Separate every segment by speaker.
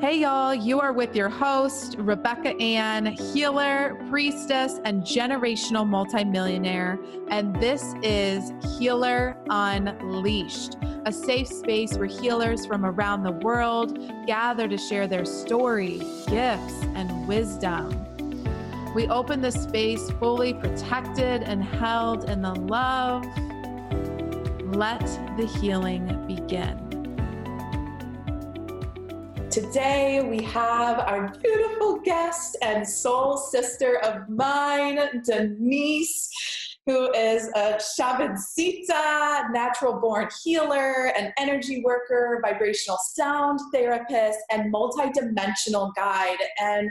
Speaker 1: Hey, y'all, you are with your host, Rebecca Ann, healer, priestess, and generational multimillionaire. And this is Healer Unleashed, a safe space where healers from around the world gather to share their story, gifts, and wisdom. We open the space fully protected and held in the love. Let the healing begin. Today we have our beautiful guest and soul sister of mine, Denise, who is a Shamancita, natural born healer, an energy worker, vibrational sound therapist, and multidimensional guide. And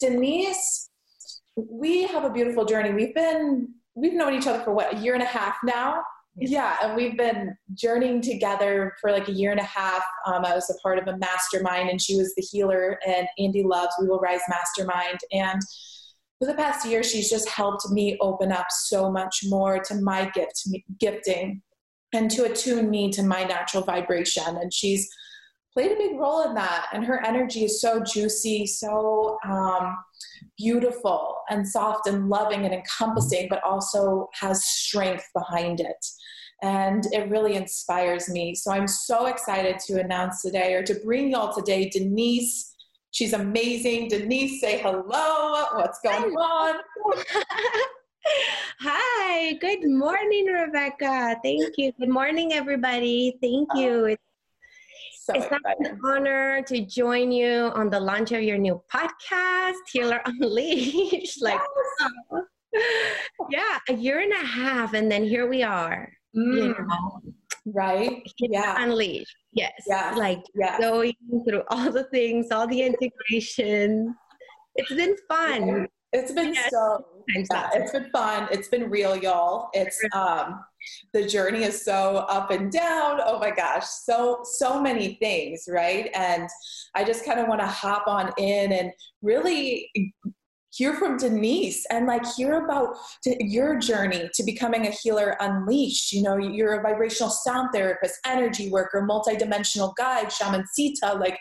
Speaker 1: Denise, we have a beautiful journey. We've been we've known each other for what a year and a half now yeah, and we've been journeying together for like a year and a half. Um, I was a part of a mastermind, and she was the healer, and Andy loves We Will Rise Mastermind. And for the past year, she's just helped me open up so much more to my gift, gifting, and to attune me to my natural vibration. And she's played a big role in that. And her energy is so juicy, so um, beautiful, and soft, and loving, and encompassing, but also has strength behind it and it really inspires me. So I'm so excited to announce today or to bring y'all today Denise. She's amazing. Denise, say hello. What's going on?
Speaker 2: Hi, good morning, Rebecca. Thank you. Good morning, everybody. Thank you. Oh. It's, so it's an honor to join you on the launch of your new podcast, Healer Unleashed. like, yes. oh. yeah, a year and a half, and then here we are
Speaker 1: mm. you know? Right? Yeah.
Speaker 2: unleashed yes
Speaker 1: yeah.
Speaker 2: like
Speaker 1: yeah.
Speaker 2: going through all the things all the integration it's been fun.
Speaker 1: It's been yes. so yeah, it's been fun. It's been real y'all. It's um the journey is so up and down. Oh my gosh. So so many things right? And i just kind of want to hop on in and really hear from Denise and like hear about your journey to becoming a healer unleashed. You know, you're a vibrational sound therapist, energy worker, multidimensional guide, shamancita. Like,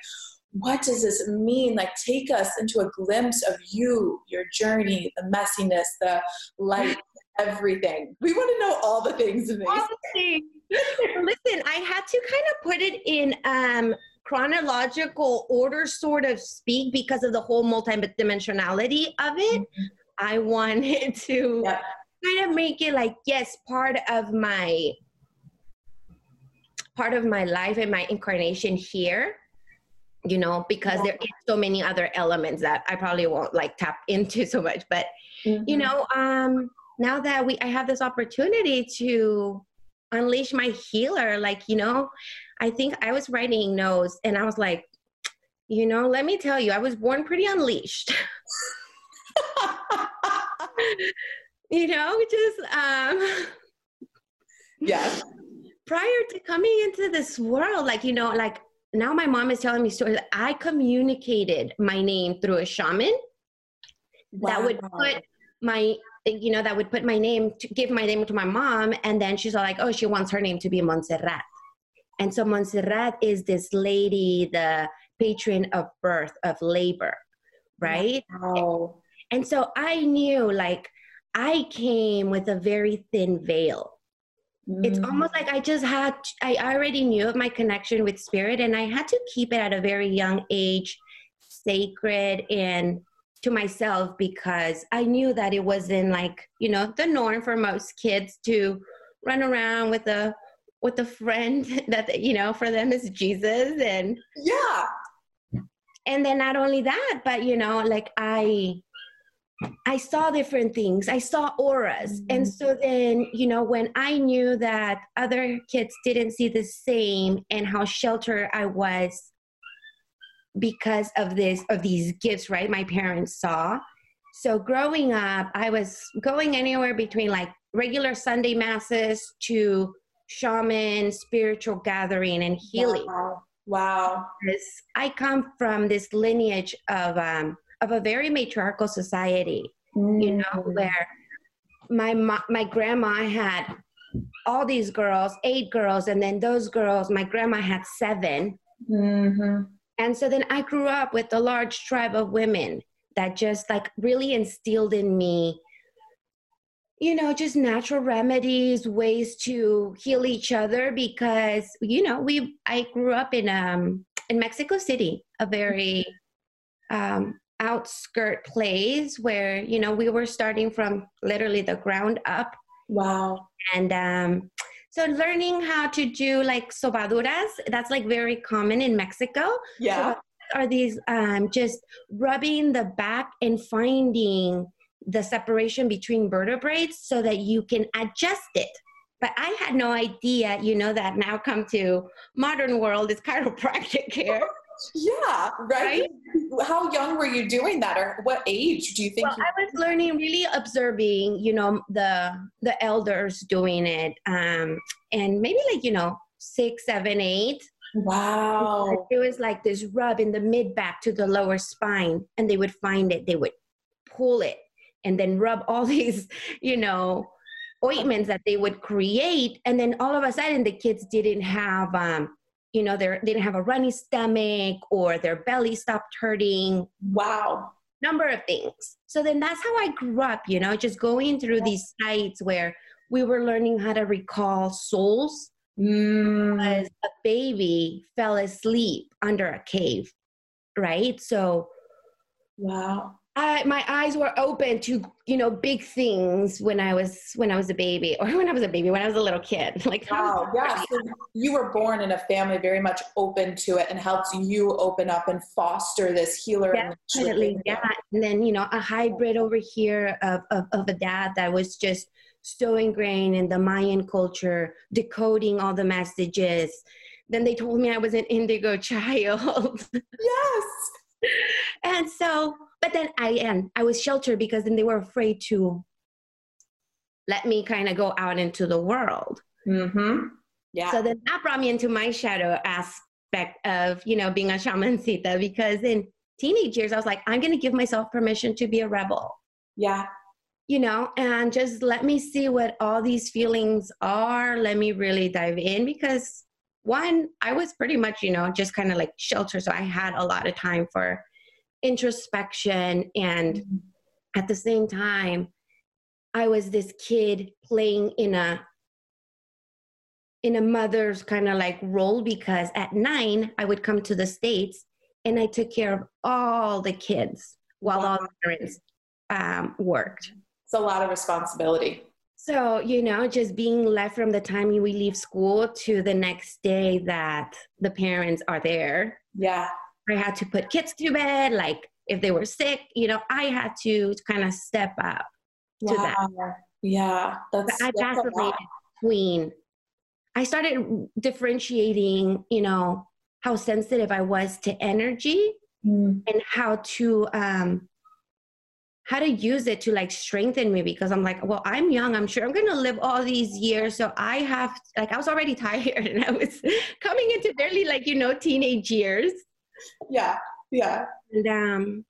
Speaker 1: what does this mean? Like, take us into a glimpse of you, your journey, the messiness, the light, everything. We want to know all the things. All the things.
Speaker 2: Listen, I had to kind of put it in um, chronological order, sort of speak, because of the whole multidimensionality of it. Mm-hmm. I wanted to yeah. kind of make it like, yes, part of my part of my life and my incarnation here you know because yeah. there is so many other elements that i probably won't like tap into so much but mm-hmm. you know um now that we i have this opportunity to unleash my healer like you know I think I was writing notes and I was like, you know, let me tell you, I was born pretty unleashed. you know, just um
Speaker 1: yeah.
Speaker 2: Prior to coming into this world, like, you know, like now my mom is telling me stories. I communicated my name through a shaman wow. that would put my you know that would put my name to give my name to my mom and then she's all like oh she wants her name to be montserrat and so Montserrat is this lady, the patron of birth, of labor, right?
Speaker 1: Wow.
Speaker 2: And so I knew like I came with a very thin veil. Mm. It's almost like I just had, I already knew of my connection with spirit and I had to keep it at a very young age sacred and to myself because I knew that it wasn't like, you know, the norm for most kids to run around with a with a friend that you know for them is jesus. And
Speaker 1: yeah.
Speaker 2: and then not only that but you know like i i saw different things. I saw auras. Mm-hmm. and so then you know when i knew that other kids didn't see the same and how sheltered i was because of this of these gifts right my parents saw. So growing up i was going anywhere between like regular sunday masses to shaman, spiritual gathering, and healing.
Speaker 1: Wow. wow.
Speaker 2: Because I come from this lineage of um, of a very matriarchal society, mm. you know, mm. where my my grandma had all these girls, eight girls, and then those girls, my grandma had 7
Speaker 1: mm-hmm.
Speaker 2: And so then I grew up with a large tribe of women that just like really instilled in me you know just natural remedies ways to heal each other because you know we i grew up in um in mexico city a very um outskirt place where you know we were starting from literally the ground up.
Speaker 1: Wow.
Speaker 2: And um so learning how to do like sobaduras that's like very common in mexico.
Speaker 1: Yeah.
Speaker 2: Are these um just rubbing the back and finding the separation between vertebrae so that you can adjust it. But i had no idea you know that now come to modern world is chiropractic care.
Speaker 1: Yeah right? right? how young were you doing that or what age do you think
Speaker 2: well,
Speaker 1: you-
Speaker 2: i was learning really observing you know the the elders doing it um and maybe like you know six seven eight.
Speaker 1: Wow.
Speaker 2: It was like this rub in the mid back to the lower spine and they would find it. They would pull it and then rub all these, you know, ointments that they would create. And then all of a sudden the kids didn't have, um, you know, they didn't have a runny stomach or their belly stopped hurting.
Speaker 1: Wow.
Speaker 2: Number of things. So then that's how I grew up, you know, just going through these sites where we were learning how to recall souls.
Speaker 1: Mm.
Speaker 2: As a baby fell asleep under a cave, right? So,
Speaker 1: wow.
Speaker 2: I, my eyes were open to you know big things when I was when I was a baby or when I was a baby when I was a little kid. Like
Speaker 1: wow yeah so you were born in a family very much open to it and helped you open up and foster this healer
Speaker 2: definitely yeah. And then you know a hybrid over here of, of, of a dad that was just so ingrained in the Mayan culture decoding all the messages. Then they told me I was an indigo child.
Speaker 1: Yes.
Speaker 2: And so but then I am I was sheltered because then they were afraid to let me kind of go out into the world.
Speaker 1: Mm-hmm. Yeah.
Speaker 2: So then that brought me into my shadow aspect of you know being a shamancita because in teenage years I was like I'm going to give myself permission to be a rebel.
Speaker 1: Yeah.
Speaker 2: You know, and just let me see what all these feelings are. Let me really dive in because one, I was pretty much, you know, just kind of like shelter. So I had a lot of time for introspection and mm-hmm. at the same time i was this kid playing in a in a mother's kind of like role because at nine i would come to the states and i took care of all the kids while wow. all the parents um, worked
Speaker 1: it's a lot of responsibility
Speaker 2: so you know just being left from the time we leave school to the next day that the parents are there
Speaker 1: yeah
Speaker 2: I had to put kids to bed. Like if they were sick, you know, I had to kind of step up wow. to that.
Speaker 1: Yeah, that's.
Speaker 2: But I vacillated between. I started differentiating, you know, how sensitive I was to energy mm. and how to um, how to use it to like strengthen me because I'm like, well, I'm young. I'm sure I'm going to live all these years. So I have, like, I was already tired and I was coming into barely like, you know, teenage years
Speaker 1: yeah yeah
Speaker 2: and um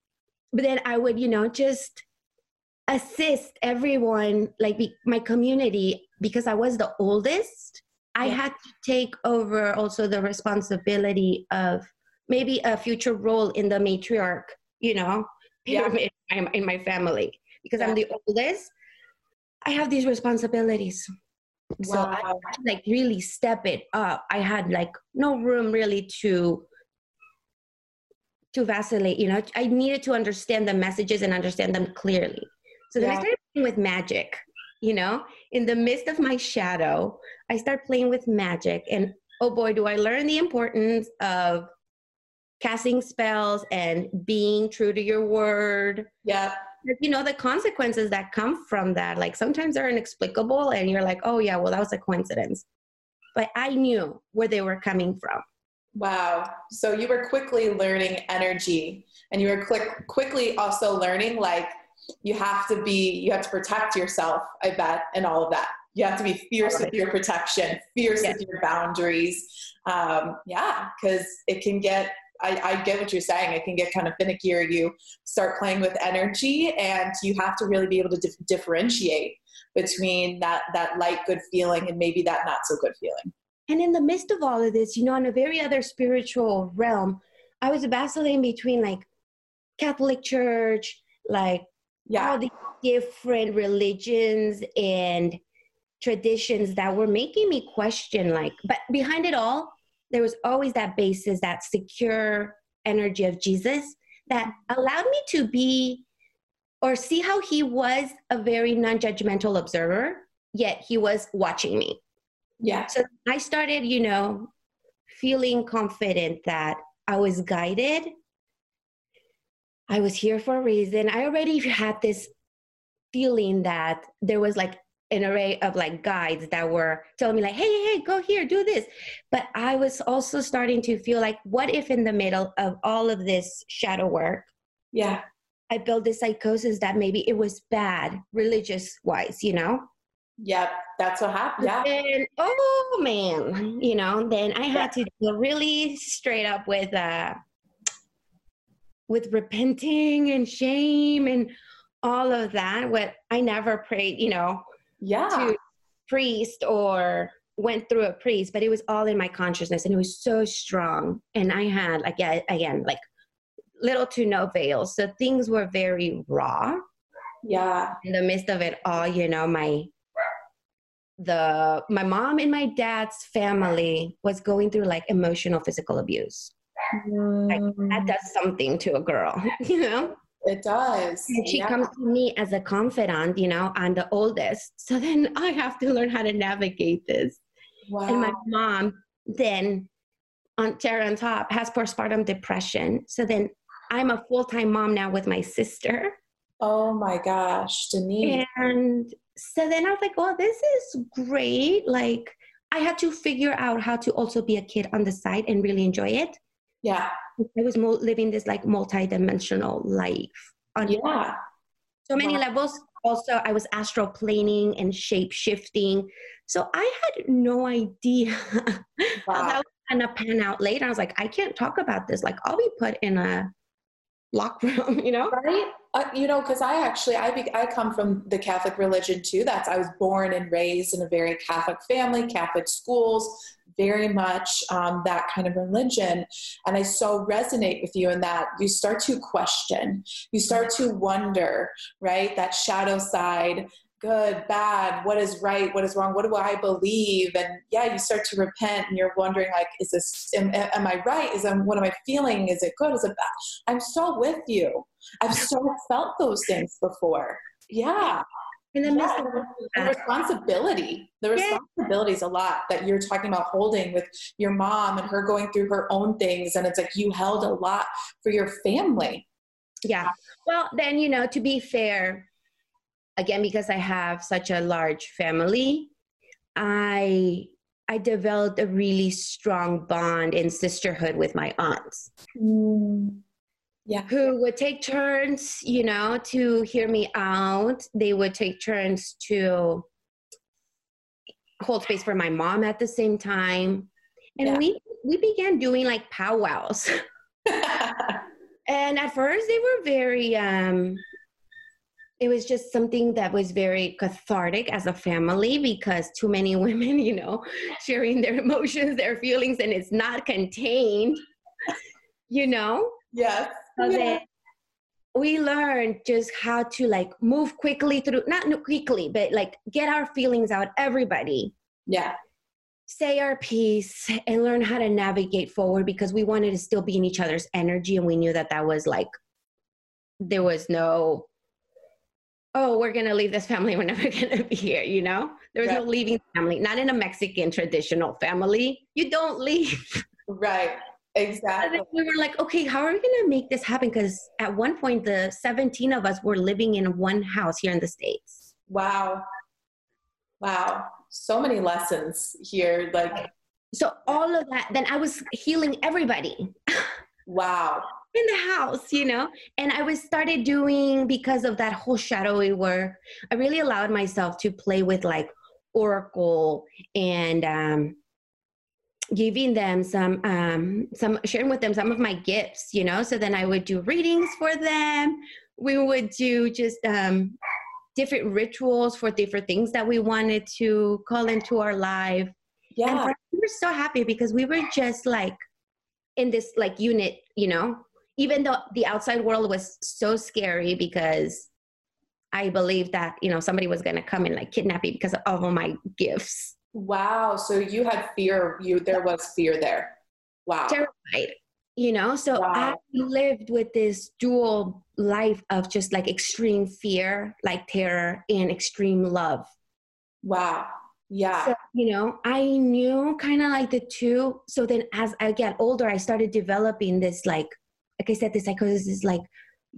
Speaker 2: but then i would you know just assist everyone like be, my community because i was the oldest i had to take over also the responsibility of maybe a future role in the matriarch you know yeah. in my family because yeah. i'm the oldest i have these responsibilities wow. so i had to like really step it up i had like no room really to to vacillate you know? I needed to understand the messages and understand them clearly. So then yeah. i started playing with magic you know? In the midst of my shadow i start playing with magic and oh boy do i learn the importance of casting spells and being true to your word.
Speaker 1: Yeah
Speaker 2: you know the consequences that come from that like sometimes they're inexplicable and you're like oh yeah well that was a coincidence. But i knew where they were coming from
Speaker 1: Wow. So you were quickly learning energy and you were quick, quickly also learning like you have to be, you have to protect yourself, I bet, and all of that. You have to be fierce with your protection, fierce yes. with your boundaries. Um, yeah, because it can get, I, I get what you're saying. It can get kind of finicky or you start playing with energy and you have to really be able to dif- differentiate between that, that light, good feeling and maybe that not so good feeling.
Speaker 2: And in the midst of all of this, you know, in a very other spiritual realm, I was vacillating between like Catholic Church, like
Speaker 1: Yeah.
Speaker 2: all the different religions and traditions that were making me question like but behind it all there was always that basis that secure energy of jesus that allowed me to be or see how he was a very non-judgmental observer yet he was watching me
Speaker 1: Yeah.
Speaker 2: so i started you know feeling confident that i was guided i was here for a reason i already had this feeling that there was like an array of like guides that were telling me like hey hey, hey go here do this but i was also starting to feel like what if in the middle of all of this shadow work
Speaker 1: Yeah.
Speaker 2: i built this psychosis that maybe it was bad religious wise you know
Speaker 1: Yep. That's what happened. Yeah.
Speaker 2: and oh man you know then i had to deal really straight up with uh with repenting and shame and all of that what i never prayed you know
Speaker 1: Yeah.
Speaker 2: to priest or went through a priest but it was all in my consciousness and it was so strong and i had like yeah, again like little to no veil so things were very raw
Speaker 1: Yeah.
Speaker 2: in the midst of it all you know my the my mom and my dad's family was going through like emotional physical abuse that
Speaker 1: Mm,
Speaker 2: does something to a girl you know
Speaker 1: it does.
Speaker 2: and she
Speaker 1: Yeah.
Speaker 2: comes to me as a confidant you know i'm the oldest so then i have to learn how to navigate this
Speaker 1: Wow.
Speaker 2: and my mom then on Tara on top has postpartum depression so then i'm a full-time mom now with my sister
Speaker 1: oh my gosh, Denise.
Speaker 2: and so then i was like oh, this is great like i had to figure out how to also be a kid on the side and really enjoy it
Speaker 1: Yeah.
Speaker 2: i was mo- living this like multi-dimensional life on
Speaker 1: Yeah.
Speaker 2: so many
Speaker 1: Wow.
Speaker 2: levels. Also, I was astral planing and shape shifting. So I had no idea
Speaker 1: Wow.
Speaker 2: how that was gonna pan out later. I was like, I can't talk about this. Like, I'll be put in a lock room, you know?
Speaker 1: right? Uh, you know because i actually I, be, I come from the catholic religion too. That's i was born and raised in a very catholic family catholic schools very much um, that kind of religion. And i so resonate with you in that you start to question you start to wonder right? That shadow side good bad what is right what is wrong what do i believe and yeah you start to repent and you're wondering like is this am, am i right is um, what am i feeling is it good is it bad i'm so with you I've so felt those things before. Yeah.
Speaker 2: In the
Speaker 1: Yeah, and the responsibility. The responsibility is a lot that you're talking about holding with your mom and her going through her own things. And it's like you held a lot for your family.
Speaker 2: Yeah. Well, then, you know, to be fair, again, because I have such a large family, I I developed a really strong bond in sisterhood with my aunts.
Speaker 1: Yeah.
Speaker 2: who would take turns, you know, to hear me out. They would take turns to hold space for my mom at the same time. And
Speaker 1: Yeah.
Speaker 2: we we began doing like powwows. and at first they were very um it was just something that was very cathartic as a family because too many women, you know, sharing their emotions, their feelings, and it's not contained, you know?
Speaker 1: yes.
Speaker 2: So
Speaker 1: Yeah.
Speaker 2: then we learned just how to like move quickly through, not quickly, but like get our feelings out, everybody,
Speaker 1: Yeah.
Speaker 2: say our piece, and learn how to navigate forward because we wanted to still be in each other's energy. And we knew that that was like, there was no, oh, we're going to leave this family. We're never going to be here, you know? There was no leaving family, not in a Mexican traditional family. You don't leave.
Speaker 1: Right. Exactly.
Speaker 2: we were like, okay, how are we going to make this happen? Because at one point, the 17 of us were living in one house here in the States.
Speaker 1: Wow. Wow. So many lessons here. Like,
Speaker 2: So, all of that, then I was healing everybody
Speaker 1: wow.
Speaker 2: In the house, you know? And I was started doing, because of that whole shadowy work, I really allowed myself to play with like Oracle and, um, giving them some um some sharing with them some of my gifts you know? So then i would do readings for them. We would do just um different rituals for different things that we wanted to call into our life. And
Speaker 1: Yeah.
Speaker 2: we were so happy because we were just like in this like unit, you know, even though the outside world was so scary because I believed that, you know, somebody was going to come and like kidnap me because of all my gifts.
Speaker 1: Wow. So you had fear. You there was fear there. Wow.
Speaker 2: Terrified. You know, so wow. I lived with this dual life of just like extreme fear, like terror, and extreme love.
Speaker 1: Wow. Yeah.
Speaker 2: So, you know, I knew kind of like the two. So then as I get older, I started developing this like like I said, the psychosis is like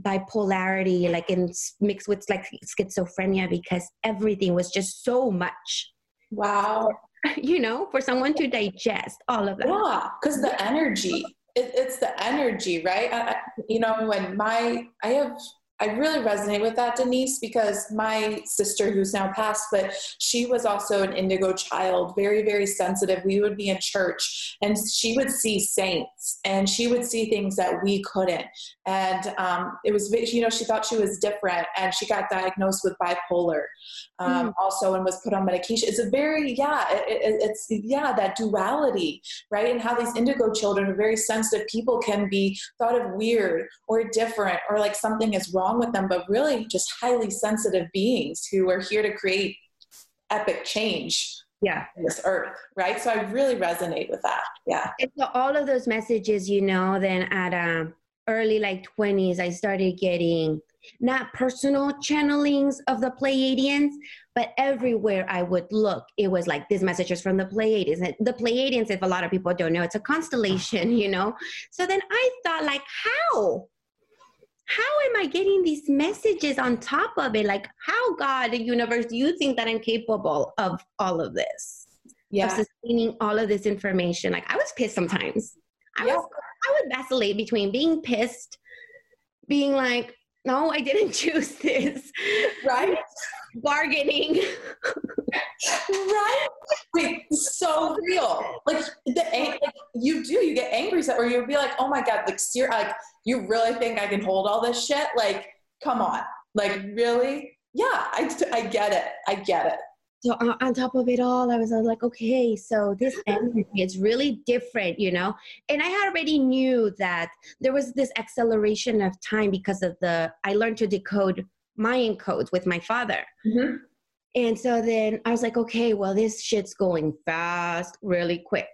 Speaker 2: bipolarity, like in mixed with like schizophrenia because everything was just so much.
Speaker 1: Wow.
Speaker 2: You know, for someone to digest all of that.
Speaker 1: Yeah, because the energy, it, it's the energy, right? I, you know, when my, I have I really resonate with that, Denise, because my sister, who's now passed, but she was also an indigo child, very, very sensitive. We would be in church and she would see saints and she would see things that we couldn't. And um, it was, you know, she thought she was different and she got diagnosed with bipolar um, mm. also and was put on medication. It's a very, yeah, it, it, it's, yeah, that duality, right? And how these indigo children are very sensitive people can be thought of weird or different or like something is wrong wrong with them, but really just highly sensitive beings who are here to create epic change
Speaker 2: yeah.
Speaker 1: this earth right? So i really resonate with that. Yeah.
Speaker 2: And so all of those messages you know then at um early like 20s i started getting not personal channelings of the pleiadians but everywhere i would look it was like these messages from the pleiadians and the pleiadians if a lot of people don't know it's a constellation you know? So then i thought like how how am I getting these messages on top of it? Like, how, God, the universe, do you think that I'm capable of all of this?
Speaker 1: Yeah.
Speaker 2: Of sustaining all of this information. Like, I was pissed sometimes. I yeah. was, I would vacillate between being pissed, being like, no, I didn't choose this.
Speaker 1: Right?
Speaker 2: Bargaining.
Speaker 1: right? Wait, so real. Like the like, you do, you get angry, or you'll be like, oh my god, like, ser- like you really think I can hold all this shit? Like, come on, like really? Yeah, I, I get it. I get it.
Speaker 2: So uh, on top of it all, I was, I was like, okay, so this energy is really different, you know. And I already knew that there was this acceleration of time because of the. I learned to decode Mayan codes with my father. Mm-hmm. And so then I was like, okay, well, this shit's going fast, really quick.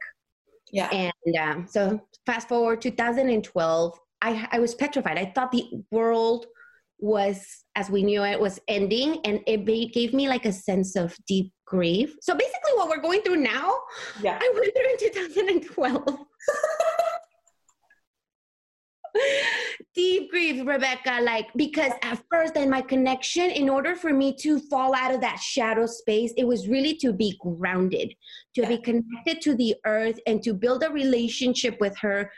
Speaker 1: Yeah.
Speaker 2: And um, so fast forward 2012, I, I was petrified. I thought the world was, as we knew it, was ending, and it gave me like a sense of deep grief. So basically, what we're going through now,
Speaker 1: yeah,
Speaker 2: I went through in 2012. deep grief, Rebecca. Like, because at first, in my connection, in order for me to fall out of that shadow space, it was really to be grounded, to yeah. be connected to the earth, and to build a relationship with her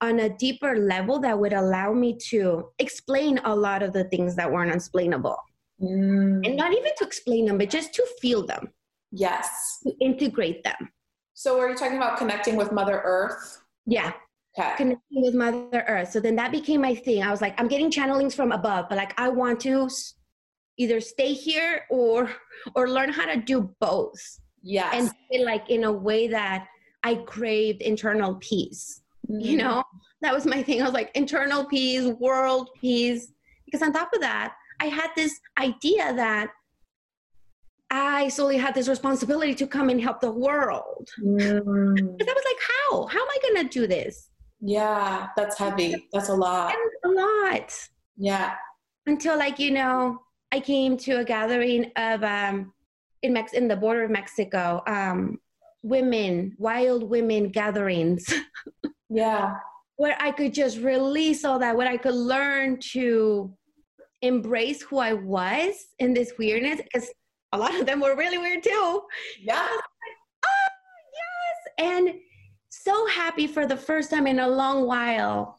Speaker 2: on a deeper level that would allow me to explain a lot of the things that weren't explainable. Mm. And not even to explain them, but just to feel them.
Speaker 1: Yes.
Speaker 2: To integrate them.
Speaker 1: So, are you talking about connecting with Mother Earth?
Speaker 2: Yeah. Okay. Connecting with Mother Earth. So then that became my thing. I was like, I'm getting channelings from above, but like I want to either stay here or or learn how to do both.
Speaker 1: Yes.
Speaker 2: And feel like in a way that I craved internal peace. Mm-hmm. You know, that was my thing. I was like, internal peace, world peace. Because on top of that, I had this idea that I solely had this responsibility to come and help the world. Mm. Because I was like, how? How am I going to do this?
Speaker 1: Yeah, that's heavy. That's a lot.
Speaker 2: a lot.
Speaker 1: Yeah.
Speaker 2: Until like, you know, I came to a gathering of um in Mex in the border of Mexico, um women, wild women gatherings.
Speaker 1: yeah.
Speaker 2: Where I could just release all that, where I could learn to embrace who I was in this weirdness because a lot of them were really weird too.
Speaker 1: Yeah.
Speaker 2: Like, oh yes. And so happy for the first time in a long while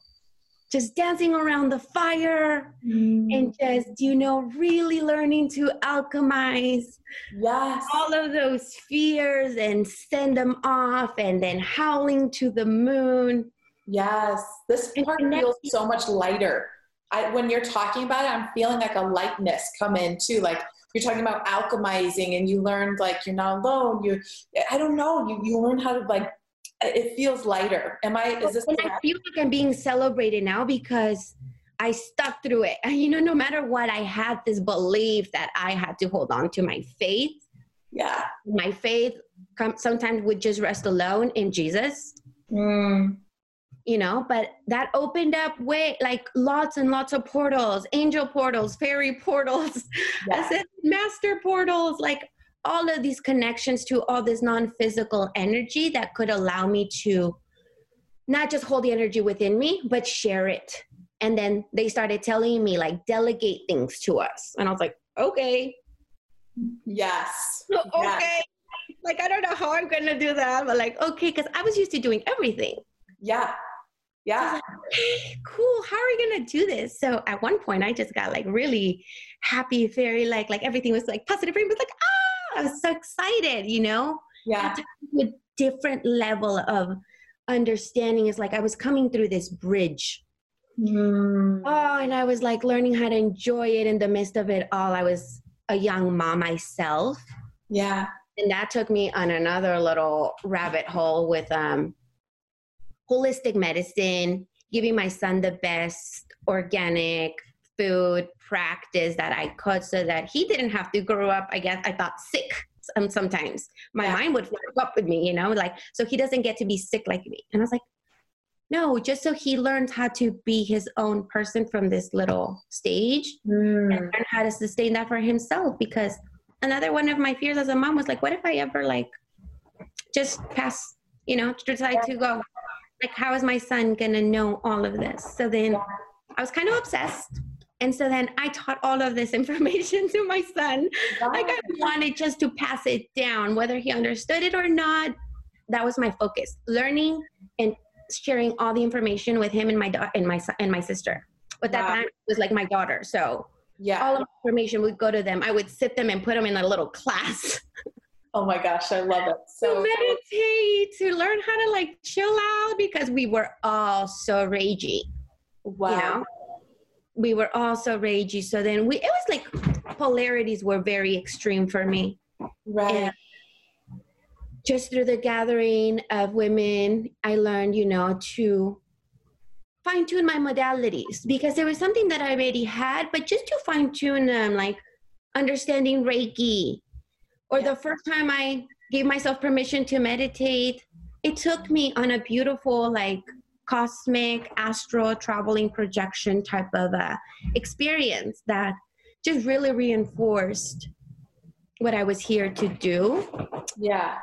Speaker 2: just dancing around the fire mm. and just you know really learning to alchemize
Speaker 1: yes.
Speaker 2: all of those fears and send them off and then howling to the moon.
Speaker 1: Yes. This part feels so much lighter. I, when you're talking about it i'm feeling like a lightness come in too like you're talking about alchemizing and you learned like you're not alone you i don't know you, you learn how to like it feels lighter. Am I? Is this?
Speaker 2: And I feel like I'm being celebrated now because I stuck through it. And you know, no matter what, I had this belief that I had to hold on to my faith.
Speaker 1: Yeah.
Speaker 2: My faith sometimes would just rest alone in Jesus.
Speaker 1: Mm.
Speaker 2: You know, but that opened up way like lots and lots of portals, angel portals, fairy portals, yeah. master portals, like all of these connections to all this non-physical energy that could allow me to not just hold the energy within me, but share it. And then they started telling me like delegate things to us. And i was like okay.
Speaker 1: Yes.
Speaker 2: Okay yes. like i don't know how i'm gonna do that but like okay because i was used to doing everything.
Speaker 1: Yeah. Yeah.
Speaker 2: Like, hey, cool. How are we gonna do this? So at one point i just got like really happy very like like everything was like positive brain was like ah i was so excited you know
Speaker 1: yeah
Speaker 2: a different level of understanding is like i was coming through this bridge
Speaker 1: Mm.
Speaker 2: Oh, and I was like learning how to enjoy it in the midst of it all. I was a young mom myself.
Speaker 1: Yeah.
Speaker 2: And that took me on another little rabbit hole with um, holistic medicine, giving my son the best organic food practice that I could so that he didn't have to grow up, I guess, I thought sick um, sometimes. My yeah. mind would fuck up with me, you know, like, so he doesn't get to be sick like me. And I was like, no, just so he learns how to be his own person from this little stage
Speaker 1: mm.
Speaker 2: and learn how to sustain that for himself. Because another one of my fears as a mom was like, what if I ever like just pass, you know, decide to go? Like, how is my son gonna know all of this? So then I was kind of obsessed. And so then I taught all of this information to my son. Wow. Like I wanted just to pass it down, whether he understood it or not. That was my focus. Learning and sharing all the information with him and my daughter and my son and my sister. But that wow. time was like my daughter. So
Speaker 1: yeah,
Speaker 2: all of the information would go to them. I would sit them and put them in a little class.
Speaker 1: Oh my gosh, I love it. So
Speaker 2: to meditate, to learn how to like chill out because we were all so ragey.
Speaker 1: Wow. You know?
Speaker 2: We were all so ragey. So then we it was like polarities were very extreme for me.
Speaker 1: Right. And
Speaker 2: just through the gathering of women, I learned, you know, to fine tune my modalities because there was something that I already had, but just to fine tune them, like understanding Reiki. Or yeah. the first time I gave myself permission to meditate, it took me on a beautiful, like, cosmic astral traveling projection type of uh, experience that just really reinforced what I was here to do.
Speaker 1: Yeah.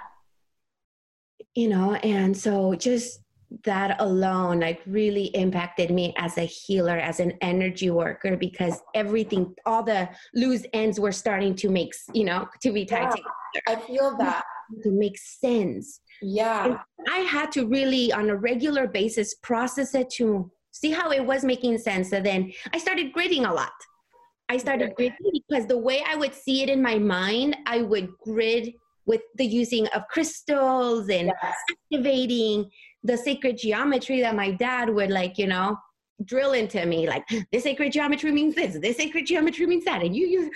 Speaker 2: You know and so just that alone like really impacted me as a healer as an energy worker because everything all the loose ends were starting to make you know to be tied
Speaker 1: yeah, together. I feel that.
Speaker 2: To make sense
Speaker 1: yeah and
Speaker 2: i had to really on a regular basis process it to see how it was making sense And then i started gridding a lot i started gridding because the way i would see it in my mind i would grid with the using of crystals and yes. activating the sacred geometry that my dad would like, you know, drill into me like this sacred geometry means this, this sacred geometry means that. And you use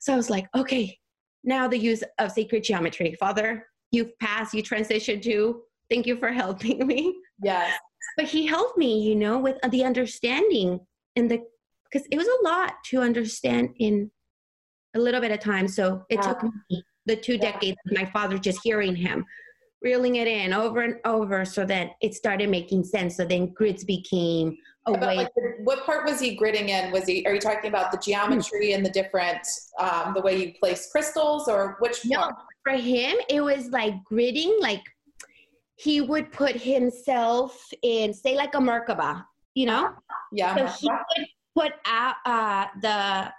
Speaker 2: so I was like, okay, now the use of sacred geometry. Father, you've passed, you transitioned to thank you for helping me.
Speaker 1: Yes.
Speaker 2: But he helped me, you know, with uh, the understanding and the because it was a lot to understand in a little bit of time. So it yeah. took me the two decades of my father just hearing him reeling it in over and over so that it started making sense so then grids became way
Speaker 1: like, what part was he gridding in? Was he are you talking about the geometry and the different um, the way you place crystals or which
Speaker 2: no,
Speaker 1: part?
Speaker 2: for him it was like gridding like he would put himself in say like a merkaba you know?
Speaker 1: Yeah.
Speaker 2: So he would put out uh, the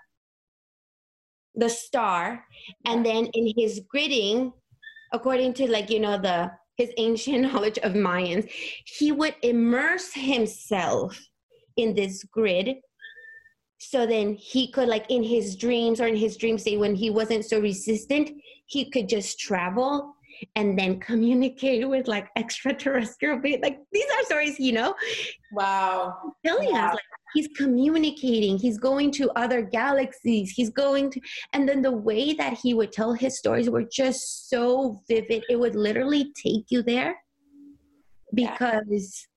Speaker 2: the star and then in his gridding according to like you know the his ancient knowledge of mayans he would immerse himself in this grid. So then he could like in his dreams or in his dream state when he wasn't so resistant he could just travel and then communicate with like extraterrestrial beings. Like these are stories you know?
Speaker 1: Wow.
Speaker 2: Telling wow. us like he's communicating. He's going to other galaxies. He's going to and then the way that he would tell his stories were just so vivid. It would literally take you there because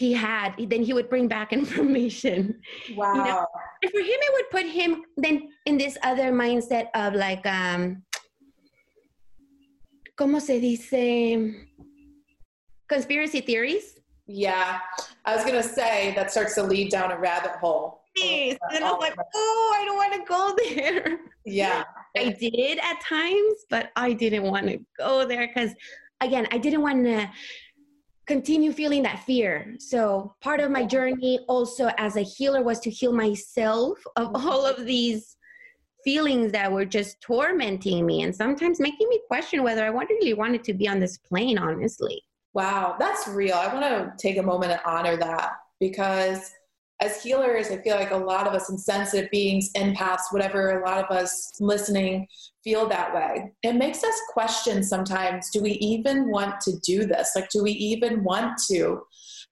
Speaker 2: he had then he would bring back information
Speaker 1: Wow.
Speaker 2: you know, and for him it would put him then in this other mindset of like um ¿cómo se dice? Conspiracy theories.
Speaker 1: Yeah. I was going to say that starts to lead down a rabbit hole.
Speaker 2: Yes. And I was like, oh, I don't want to go there.
Speaker 1: Yeah.
Speaker 2: I did at times, but I didn't want to go there because, again, I didn't want to continue feeling that fear. So, part of my journey also as a healer was to heal myself of all of these feelings that were just tormenting me and sometimes making me question whether I really wanted to be on this plane, honestly.
Speaker 1: Wow, that's real. I want to take a moment and honor that because as healers, I feel like a lot of us insensitive beings, empaths, whatever, a lot of us listening feel that way. It makes us question sometimes do we even want to do this? Like, do we even want to?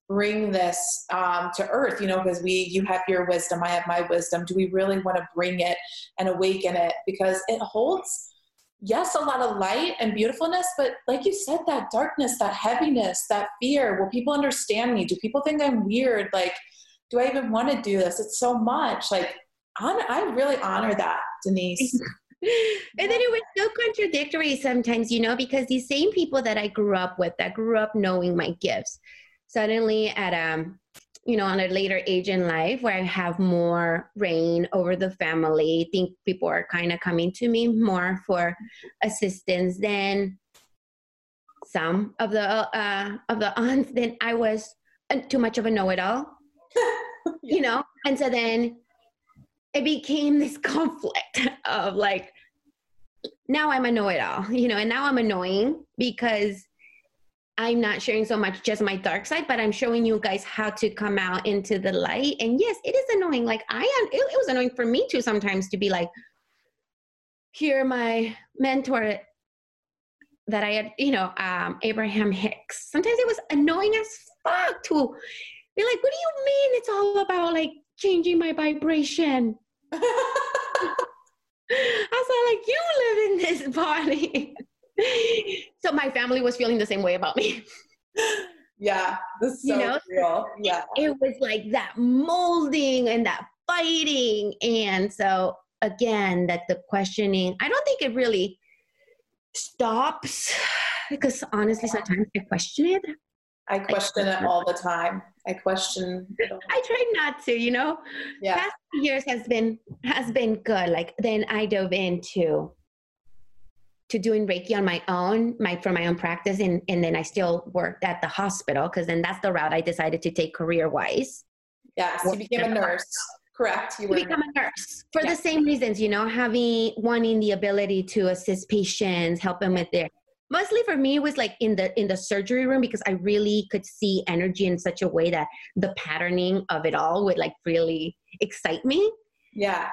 Speaker 1: bring this um, to earth you know because we you have your wisdom i have my wisdom do we really want to bring it and awaken it because it holds yes a lot of light and beautifulness but like you said that darkness that heaviness that fear will people understand me do people think i'm weird like do i even want to do this? It's so much like honor, i really honor that denise.
Speaker 2: And then it was so contradictory sometimes you know because these same people that i grew up with that grew up knowing my gifts suddenly at um you know on a later age in life where i have more reign over the family I think people are kind of coming to me more for assistance than some of the uh of the aunts then i was too much of a know-it-all you know and so then it became this conflict of like now i'm a know-it-all you know and now i'm annoying because I'm not sharing so much just my dark side, but I'm showing you guys how to come out into the light. And yes, it is annoying. Like I am, it, it was annoying for me too sometimes to be like, here my mentor that I had, you know, um, Abraham Hicks. Sometimes it was annoying as fuck to be like, what do you mean it's all about like changing my vibration? I was like, you live in this body. so my family was feeling the same way about me.
Speaker 1: Yeah, this is so
Speaker 2: You know?
Speaker 1: real. Yeah.
Speaker 2: It was like that molding and that fighting. And so again, that the questioning, I don't think it really stops because honestly, sometimes I question it.
Speaker 1: I question it all the time. I question.
Speaker 2: I try not to, you know.
Speaker 1: Yeah.
Speaker 2: Past years has been has been good. Like then I dove into to doing Reiki on my own, my for my own practice, and and then I still worked at the hospital because then that's the route I decided to take career wise.
Speaker 1: Yes, you became a nurse. Correct. You
Speaker 2: to
Speaker 1: were.
Speaker 2: become a nurse for
Speaker 1: Yeah.
Speaker 2: the same reasons, you know, having wanting the ability to assist patients, help them with their mostly for me it was like in the in the surgery room because I really could see energy in such a way that the patterning of it all would like really excite me.
Speaker 1: yeah.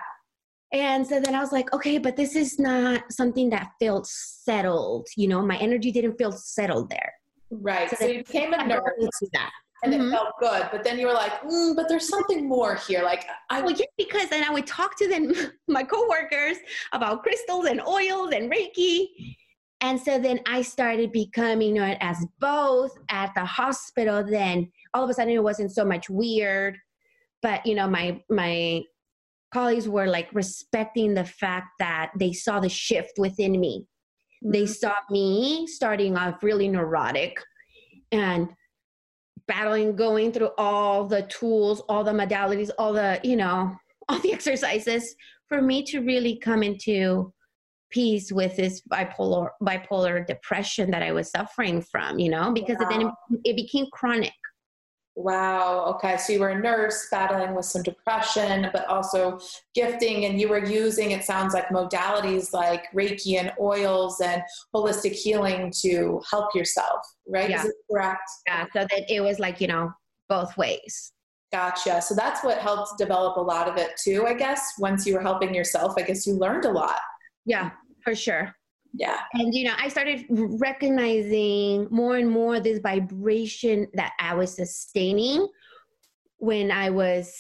Speaker 2: And so then I was like, okay, but this is not something that felt settled. You know, my energy didn't feel settled there.
Speaker 1: Right.
Speaker 2: So
Speaker 1: So you became a nurse
Speaker 2: to that.
Speaker 1: and
Speaker 2: Mhm.
Speaker 1: it felt good, but then you were like, mm, but there's something more here. Like I
Speaker 2: Well, yeah, because then I would talk to them, my coworkers about crystals and oils and Reiki. And so then I started becoming known as both at the hospital. Then all of a sudden it wasn't so much weird, but you know, my my colleagues were like respecting the fact that they saw the shift within me. They
Speaker 1: Mhm.
Speaker 2: saw me starting off really neurotic and battling, going through all the tools, all the modalities, all the, you know, all the exercises for me to really come into peace with this bipolar bipolar depression that I was suffering from, you know, because then it, it became chronic.
Speaker 1: Wow. Okay. So you were a nurse battling with some depression, but also gifting, and you were using, it sounds like, modalities like Reiki and oils and holistic healing to help yourself, right?
Speaker 2: Yeah.
Speaker 1: Correct?
Speaker 2: Yeah, so that it was like, you know, both ways.
Speaker 1: Gotcha. So that's what helped develop a lot of it too, I guess. Once you were helping yourself, I guess you learned a lot.
Speaker 2: Yeah, for sure.
Speaker 1: Yeah.
Speaker 2: and you know i started recognizing more and more this vibration that i was sustaining when i was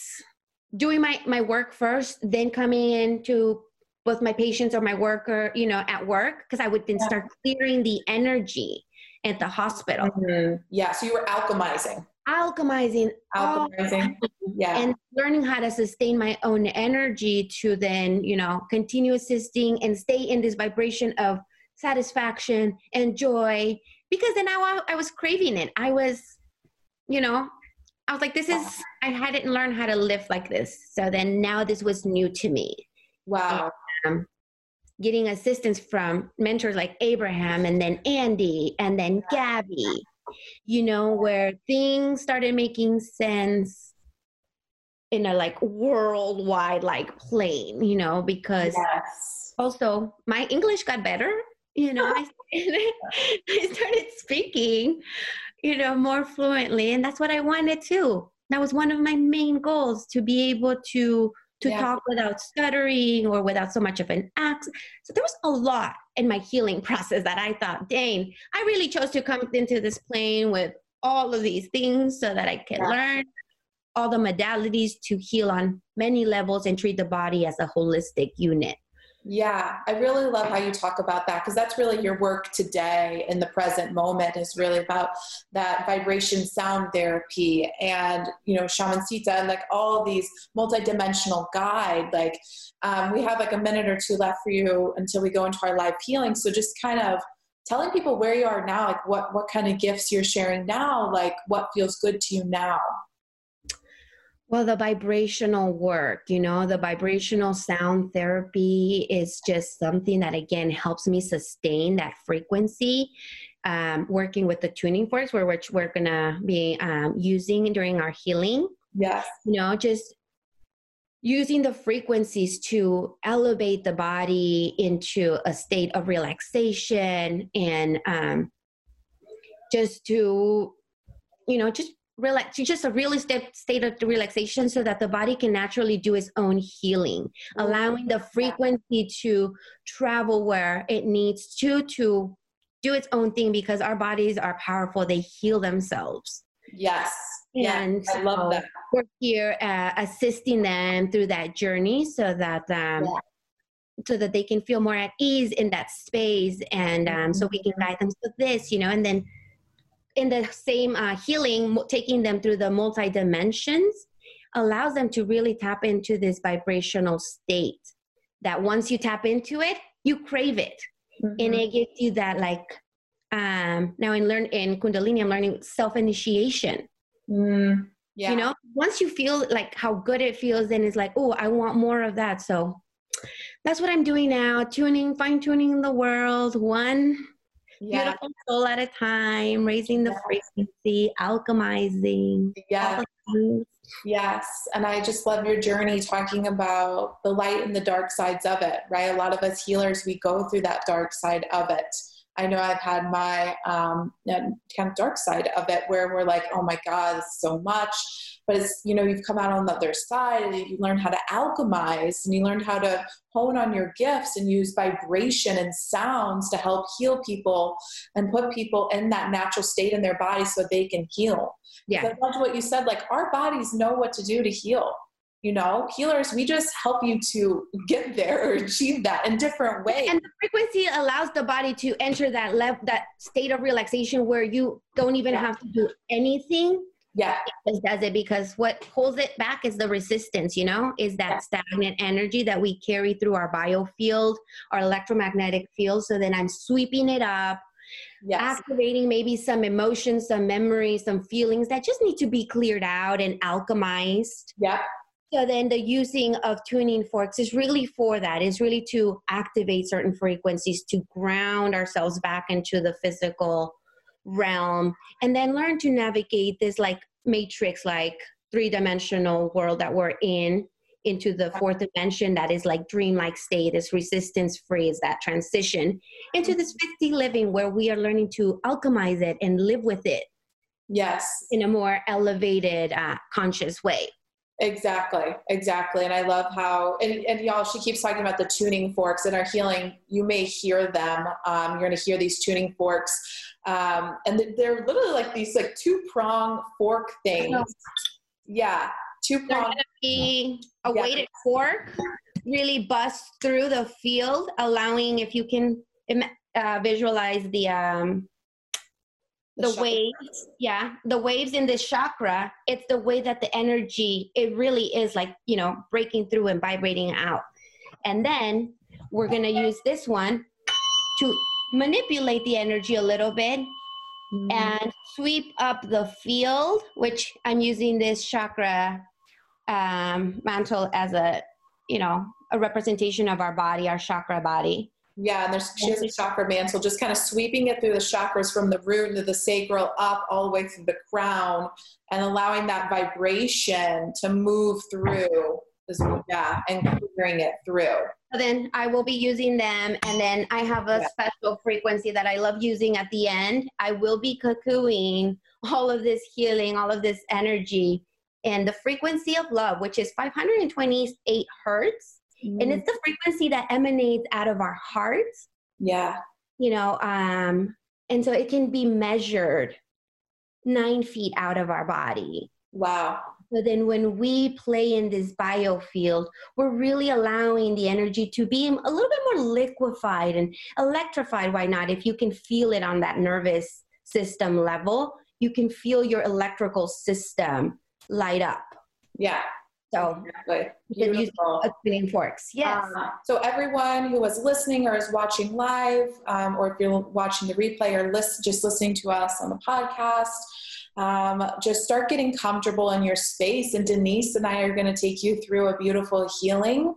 Speaker 2: doing my my work first then coming into both my patients or my worker you know at work because i would then
Speaker 1: Yeah.
Speaker 2: start clearing the energy at the hospital.
Speaker 1: Mhm. Yeah. So you were alchemizing.
Speaker 2: Alchemizing,
Speaker 1: Alchemizing. Yeah.
Speaker 2: and learning how to sustain my own energy to then, you know, continue assisting and stay in this vibration of satisfaction and joy. Because then I, I was craving it. I was, you know, I was like, this is, I hadn't learned how to live like this. So then now this was new to me.
Speaker 1: wow.
Speaker 2: Um, getting assistance from mentors like Abraham and then Andy and then Gabby, you know, where things started making sense in a like worldwide like plane, you know, because
Speaker 1: Yes.
Speaker 2: also my English got better, you know, I, I started speaking, you know, more fluently and that's what I wanted too. That was one of my main goals to be able to to
Speaker 1: Yeah.
Speaker 2: talk without stuttering or without so much of an accent. So there was a lot in my healing process that I thought, dang, I really chose to come into this plane with all of these things so that I can
Speaker 1: Yeah.
Speaker 2: learn all the modalities to heal on many levels and treat the body as a holistic unit.
Speaker 1: Yeah, I really love how you talk about that because that's really your work today in the present moment is really about that vibration sound therapy and you know shamancita and like all these multidimensional guide. Like um, we have like a minute or two left for you until we go into our live healing. So just kind of telling people where you are now, like what what kind of gifts you're sharing now, like what feels good to you now.
Speaker 2: Well, the vibrational work, you know, the vibrational sound therapy is just something that, again, helps me sustain that frequency. Um, working with the tuning forks, where which we're going to be um, using during our healing,
Speaker 1: Yes.
Speaker 2: you know, just using the frequencies to elevate the body into a state of relaxation and um, just to, you know, just relax, just a real state, state of relaxation so that the body can naturally do its own healing, allowing the frequency to travel where it needs to, to do its own thing because our bodies are powerful. They heal themselves.
Speaker 1: Yes.
Speaker 2: And
Speaker 1: I love that.
Speaker 2: we're here uh, assisting them through that journey so that um,
Speaker 1: Yeah.
Speaker 2: so that they can feel more at ease in that space and um, so we can
Speaker 1: Mm-hmm.
Speaker 2: guide them to this you know and then in the same uh, healing taking them through the multi dimensions allows them to really tap into this vibrational state that once you tap into it you crave it and
Speaker 1: Mhm.
Speaker 2: it gives you that like um now in learn in kundalini i'm learning self initiation
Speaker 1: Mm, yeah.
Speaker 2: you know once you feel like how good it feels then it's like oh i want more of that so that's what i'm doing now tuning fine tuning the world one
Speaker 1: yeah.
Speaker 2: beautiful soul at a time raising the
Speaker 1: Yes.
Speaker 2: frequency alchemizing
Speaker 1: Yeah.
Speaker 2: all the things.
Speaker 1: Yes, and I just love your journey talking about the light and the dark sides of it, right? A lot of us healers, we go through that dark side of it. I know I've had my um, kind of dark side of it where we're like, oh my God, so much. But it's, you know, you've come out on the other side and you learn how to alchemize and you learn how to hone on your gifts and use vibration and sounds to help heal people and put people in that natural state in their body so they can heal.
Speaker 2: yeah
Speaker 1: I loved what you said. Like our bodies know what to do to heal. You know, healers, we just help you to get there or achieve that in different ways.
Speaker 2: and the frequency allows the body to enter that level that state of relaxation where you don't even
Speaker 1: Yeah.
Speaker 2: have to do anything
Speaker 1: yeah,
Speaker 2: just does it because what holds it back is the resistance, you know, is that stagnant energy that we carry through our biofield, our electromagnetic field. So then I'm sweeping it up,
Speaker 1: yes,
Speaker 2: activating maybe some emotions, some memories, some feelings that just need to be cleared out and alchemized.
Speaker 1: yeah,
Speaker 2: So then the using of tuning forks is really for that, is really to activate certain frequencies, to ground ourselves back into the physical realm, and then learn to navigate this like matrix, like three dimensional world that we're in into the fourth dimension that is like dreamlike state, this resistance free is that transition into this 5D living where we are learning to alchemize it and live with it
Speaker 1: yes.
Speaker 2: in a more elevated, uh, conscious way.
Speaker 1: Exactly, exactly. And I love how, and, and y'all, she keeps talking about the tuning forks in our healing. You may hear them. Um, you're going to hear these tuning forks. Um, and they're literally like these like two prong fork things. Yeah, two prong.
Speaker 2: be a
Speaker 1: Yeah.
Speaker 2: weighted fork, really bust through the field, allowing if you can uh, visualize the um, the, the waves yeah the waves in this chakra it's the way that the energy it really is like you know breaking through and vibrating out. And then we're going to use this one to manipulate the energy a little bit mm-hmm. and sweep up the field which i'm using this chakra um, mantle as a you know a representation of our body our chakra body
Speaker 1: yeah, and there's she has a chakra mantle, just kind of sweeping it through the chakras from the root into the sacral up all the way through the crown, and allowing that vibration to move through. Yeah, and clearing it through.
Speaker 2: then I will be using them, and then I have a yeah. special frequency that I love using at the end. I will be cuckooing all of this healing, all of this energy, and the frequency of love, which is 528 hertz mm. and it's the frequency that emanates out of our hearts.
Speaker 1: Yeah.
Speaker 2: You know um and so it can be measured nine feet out of our body.
Speaker 1: Wow.
Speaker 2: So then when we play in this biofield we're really allowing the energy to be a little bit more liquefied and electrified. Why not? If you can feel it on that nervous system level you can feel your electrical system light up.
Speaker 1: Yeah
Speaker 2: so exactly. use tuning forks. Yes. Uh,
Speaker 1: so everyone who was listening or is watching live, um, or if you're watching the replay or list, just listening to us on the podcast, um, just start getting comfortable in your space. And Denise and I are going to take you through a beautiful healing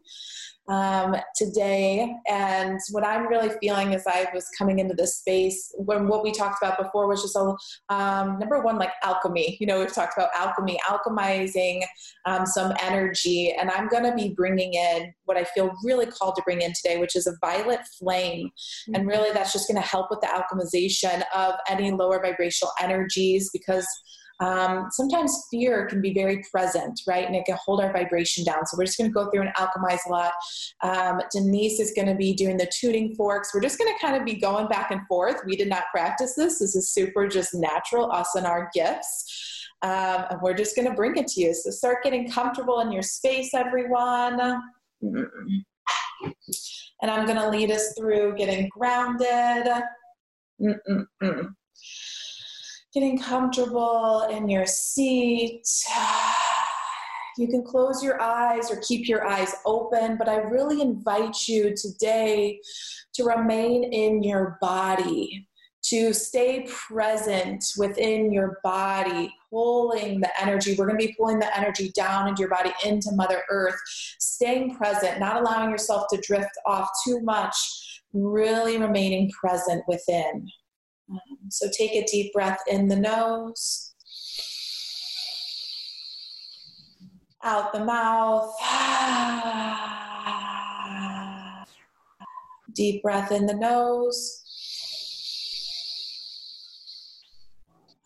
Speaker 1: um, today. And what I'm really feeling as I was coming into this space, when what we talked about before was just a um, number one, like alchemy. You know, we've talked about alchemy, alchemizing um, some energy. And I'm going to be bringing in what I feel really called to bring in today, which is a violet flame. Mm-hmm. And really, that's just going to help with the alchemization of any lower vibrational energies because um, sometimes fear can be very present, right? And it can hold our vibration down. So we're just going to go through and alchemize a lot. Um, Denise is going to be doing the tuning forks. We're just going to kind of be going back and forth. We did not practice this. This is super just natural, us and our gifts. Um, and we're just going to bring it to you. So start getting comfortable in your space, everyone. And I'm going to lead us through getting grounded. Mm-mm-mm getting comfortable in your seat. You can close your eyes or keep your eyes open, but I really invite you today to remain in your body, to stay present within your body, pulling the energy. We're going to be pulling the energy down into your body, into Mother Earth, staying present, not allowing yourself to drift off too much, really remaining present within. Um, so take a deep breath in the nose, out the mouth. Deep breath in the nose,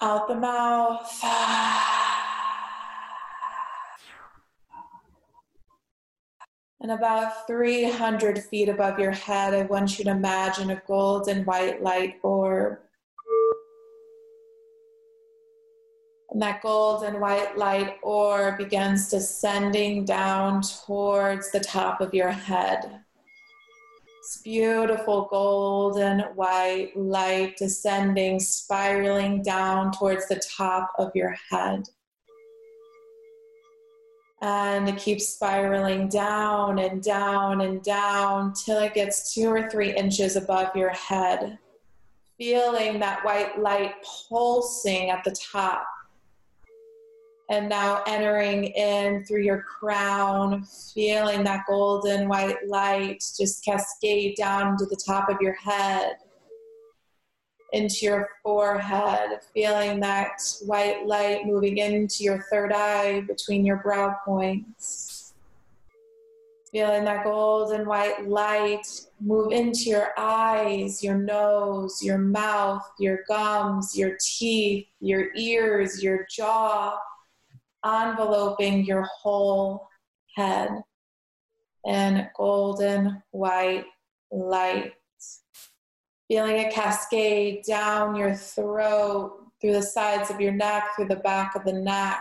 Speaker 1: out the mouth. And about 300 feet above your head, I want you to imagine a golden white light orb And that gold and white light orb begins descending down towards the top of your head. This beautiful golden white light descending, spiraling down towards the top of your head. And it keeps spiraling down and down and down till it gets two or three inches above your head. Feeling that white light pulsing at the top and now entering in through your crown, feeling that golden white light just cascade down to the top of your head, into your forehead, feeling that white light moving into your third eye between your brow points. Feeling that golden white light move into your eyes, your nose, your mouth, your gums, your teeth, your ears, your jaw enveloping your whole head in golden white light. Feeling a cascade down your throat, through the sides of your neck, through the back of the neck,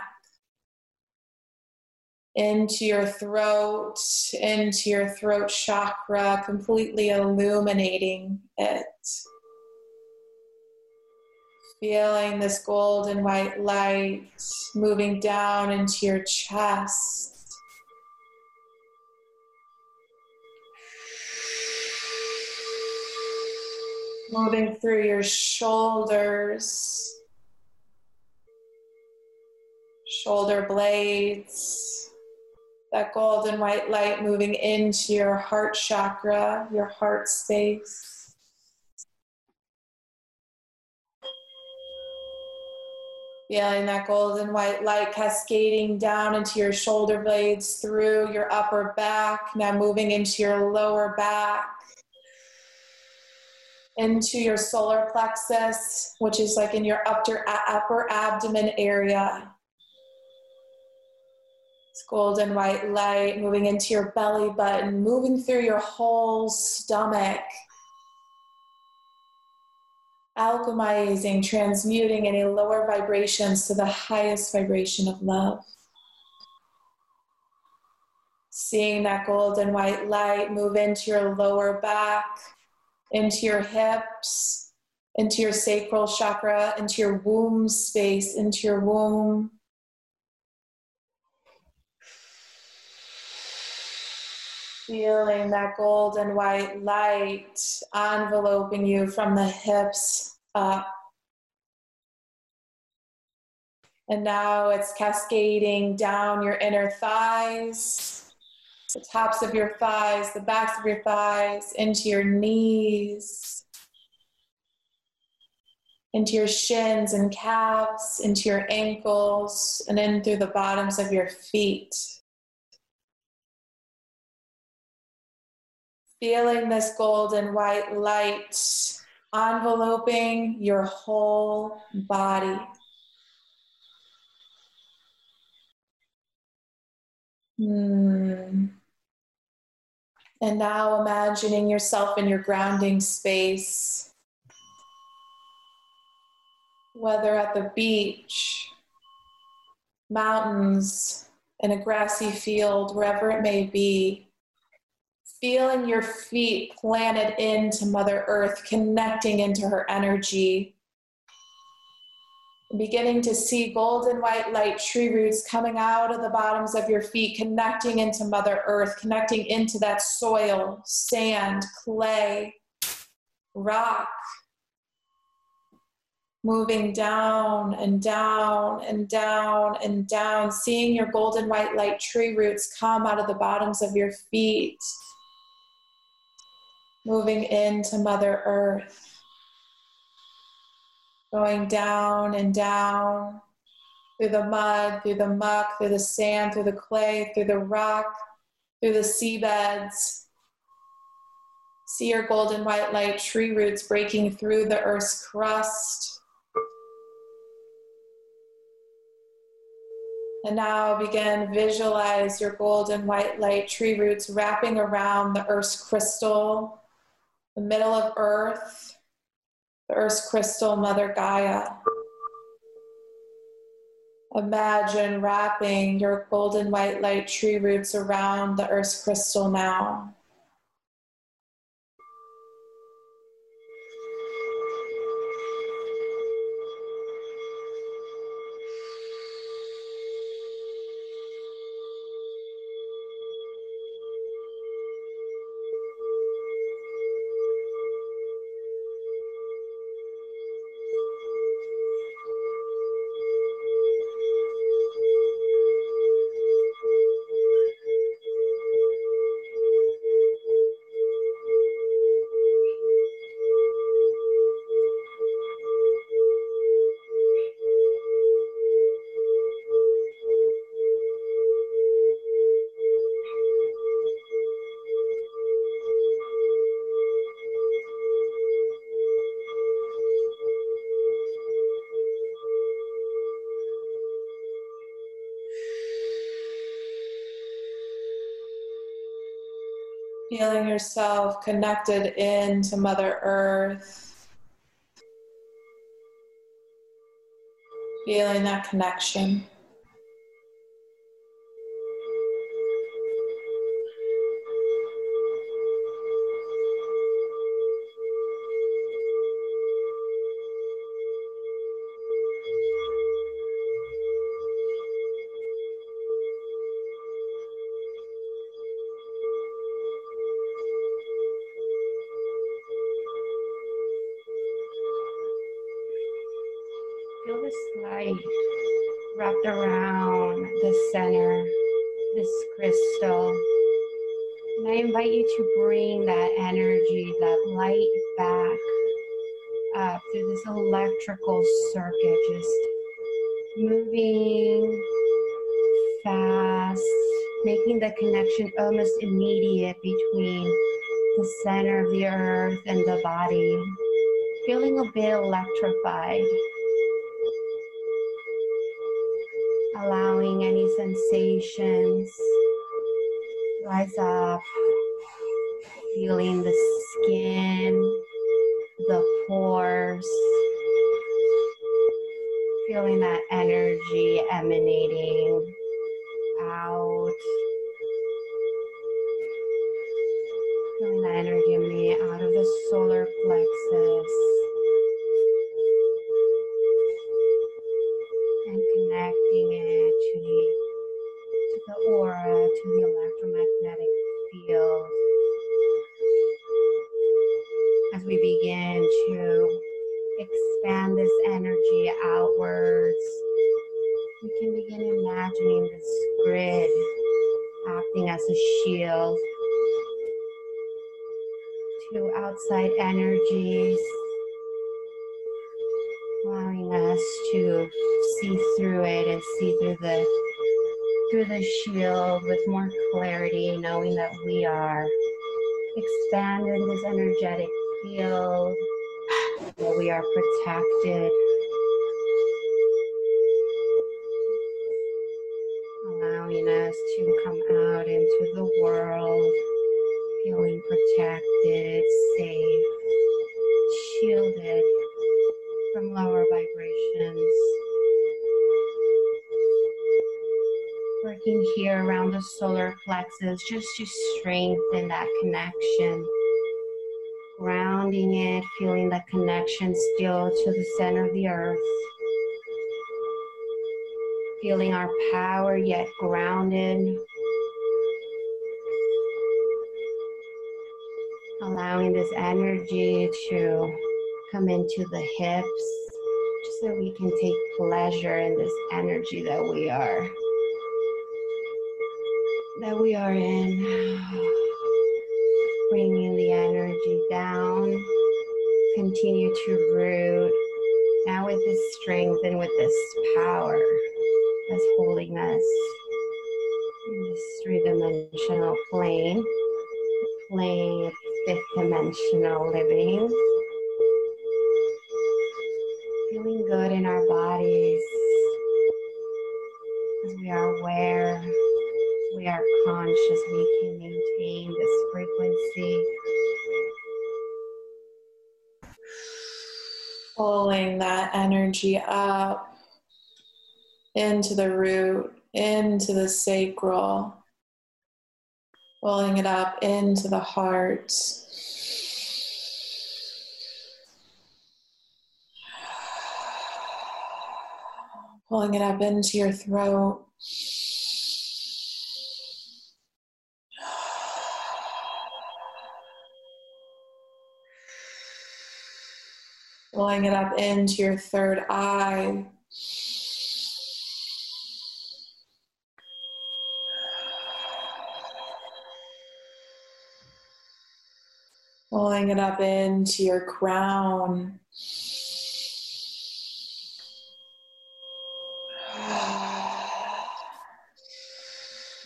Speaker 1: into your throat, into your throat chakra, completely illuminating it Feeling this golden white light moving down into your chest. Moving through your shoulders, shoulder blades, that golden white light moving into your heart chakra, your heart space. Feeling that golden white light cascading down into your shoulder blades, through your upper back, now moving into your lower back, into your solar plexus, which is like in your upper, upper abdomen area. It's golden white light moving into your belly button, moving through your whole stomach alchemizing, transmuting any lower vibrations to the highest vibration of love. Seeing that golden white light move into your lower back, into your hips, into your sacral chakra, into your womb space, into your womb. Feeling that golden white light enveloping you from the hips up. And now it's cascading down your inner thighs, the tops of your thighs, the backs of your thighs, into your knees, into your shins and calves, into your ankles, and in through the bottoms of your feet. Feeling this golden white light enveloping your whole body. Hmm. And now imagining yourself in your grounding space, whether at the beach, mountains, in a grassy field, wherever it may be feeling your feet planted into Mother Earth, connecting into her energy. Beginning to see golden white light tree roots coming out of the bottoms of your feet, connecting into Mother Earth, connecting into that soil, sand, clay, rock, moving down and down and down and down, seeing your golden white light tree roots come out of the bottoms of your feet moving into Mother Earth, going down and down through the mud, through the muck, through the sand, through the clay, through the rock, through the seabeds. See your golden white light tree roots breaking through the earth's crust. And now begin visualize your golden white light tree roots wrapping around the earth's crystal the middle of Earth, the Earth's crystal, Mother Gaia. Imagine wrapping your golden white light tree roots around the Earth's crystal now. Feeling yourself connected into Mother Earth, feeling that connection.
Speaker 2: To bring that energy, that light back up through this electrical circuit, just moving fast, making the connection almost immediate between the center of the earth and the body, feeling a bit electrified. Allowing any sensations. Rise up, feeling the skin, the pores, feeling that energy emanating out. Feeling that energy emanating out of the solar plexus. And connecting it to the, to the aura, to the electromagnetic field. Expand this energy outwards, we can begin imagining this grid acting as a shield to outside energies, allowing us to see through it and see through the through the shield with more clarity, knowing that we are expanding this energetic field, that we are protected. Allowing us to come out into the world feeling protected, safe, shielded from lower vibrations. Working here around the solar plexus just to strengthen that connection. Grounding it, feeling that connection still to the center of the earth. Feeling our power yet grounded. Allowing this energy to come into the hips just so we can take pleasure in this energy that we are that we are in bringing the energy down. Continue to root now with this strength and with this power that's holding us in this three-dimensional plane the plane of fifth dimensional living. Feeling good in our bodies. As we are aware, we are conscious, we can maintain this frequency.
Speaker 1: Pulling that energy up into the root, into the sacral, pulling it up into the heart. Pulling it up into your throat. Pulling it up into your third eye. Pulling it up into your crown.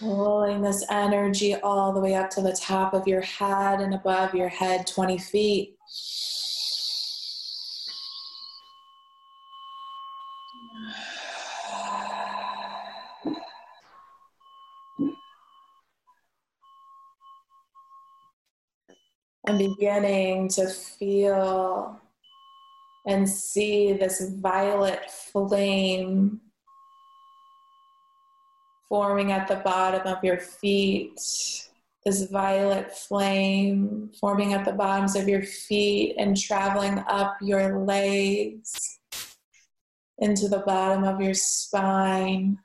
Speaker 1: Pulling this energy all the way up to the top of your head and above your head 20 feet. And beginning to feel and see this violet flame forming at the bottom of your feet. This violet flame forming at the bottoms of your feet and traveling up your legs into the bottom of your spine.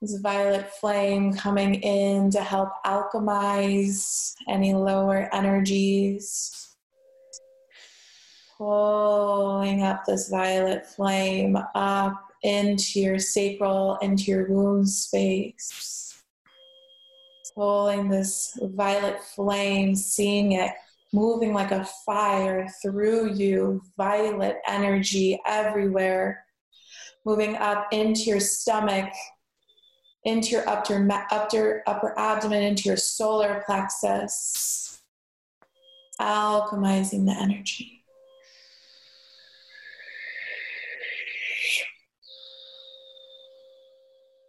Speaker 1: This violet flame coming in to help alchemize any lower energies. pulling up this violet flame up into your sacral, into your womb space. Pulling this violet flame, seeing it moving like a fire through you, violet energy everywhere, moving up into your stomach, into your upper, upper, upper abdomen, into your solar plexus, alchemizing the energy.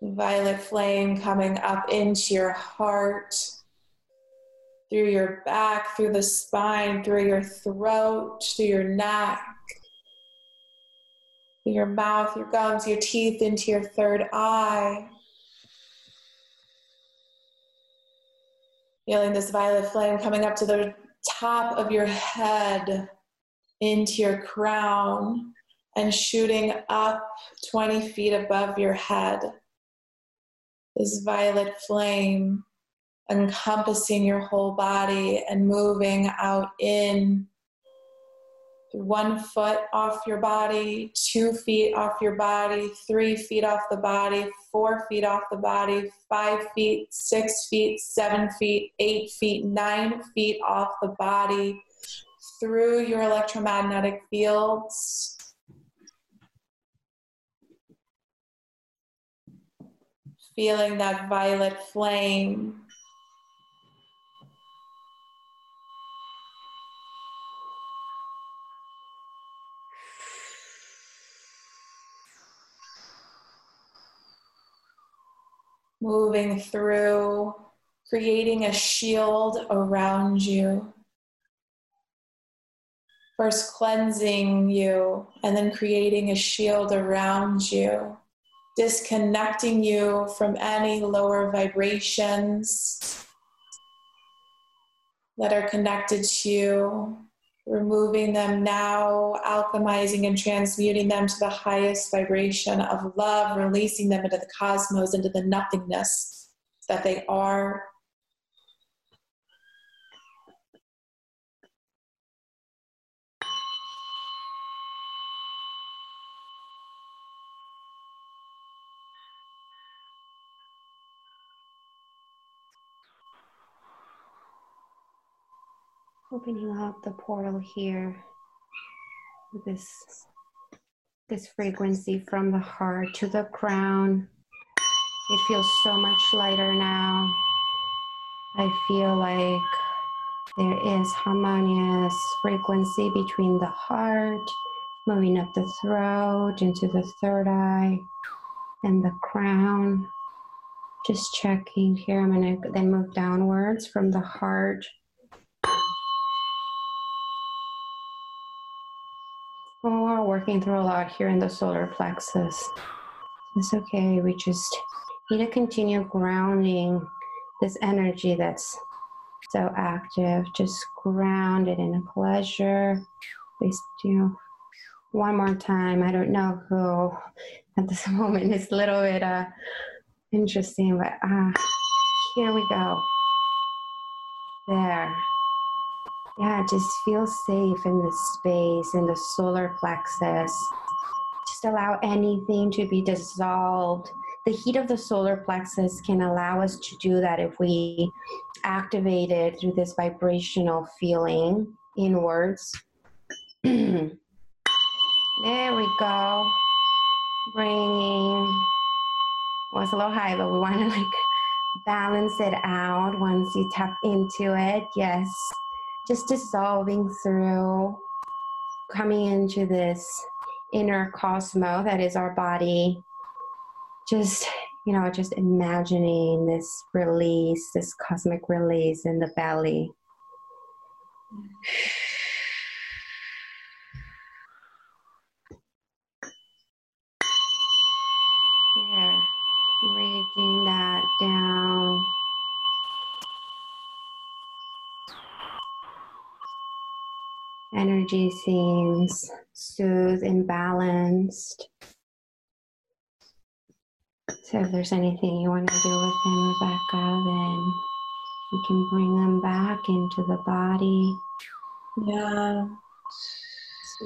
Speaker 1: Violet flame coming up into your heart, through your back, through the spine, through your throat, through your neck, through your mouth, your gums, your teeth, into your third eye. Feeling this violet flame coming up to the top of your head, into your crown, and shooting up 20 feet above your head. This violet flame encompassing your whole body and moving out in one foot off your body, two feet off your body, three feet off the body, four feet off the body, five feet, six feet, seven feet, eight feet, nine feet off the body through your electromagnetic fields feeling that violet flame. Moving through, creating a shield around you. First cleansing you, and then creating a shield around you disconnecting you from any lower vibrations that are connected to you, removing them now, alchemizing and transmuting them to the highest vibration of love, releasing them into the cosmos, into the nothingness that they are.
Speaker 2: Opening up the portal here this this frequency from the heart to the crown. It feels so much lighter now. I feel like there is harmonious frequency between the heart moving up the throat into the third eye and the crown. Just checking here i'm going to then move downwards from the heart Oh, we're working through a lot here in the solar plexus. It's okay. We just need to continue grounding this energy that's so active. Just ground it in a pleasure. Please do one more time. I don't know who at this moment. is a little bit uh, interesting, but uh, here we go. There yeah, just feel safe in the space, in the solar plexus. Just allow anything to be dissolved. The heat of the solar plexus can allow us to do that if we activate it through this vibrational feeling inwards. there we go. Bringing was a little high, but we want to like balance it out once you tap into it. Yes just dissolving through, coming into this inner cosmo that is our body. Just, you know, just imagining this release, this cosmic release in the belly. There, bridging that down energy seems soothed and balanced. So if there's anything you want to do with them, Rebecca, then you can bring them back into the body.
Speaker 1: Yeah.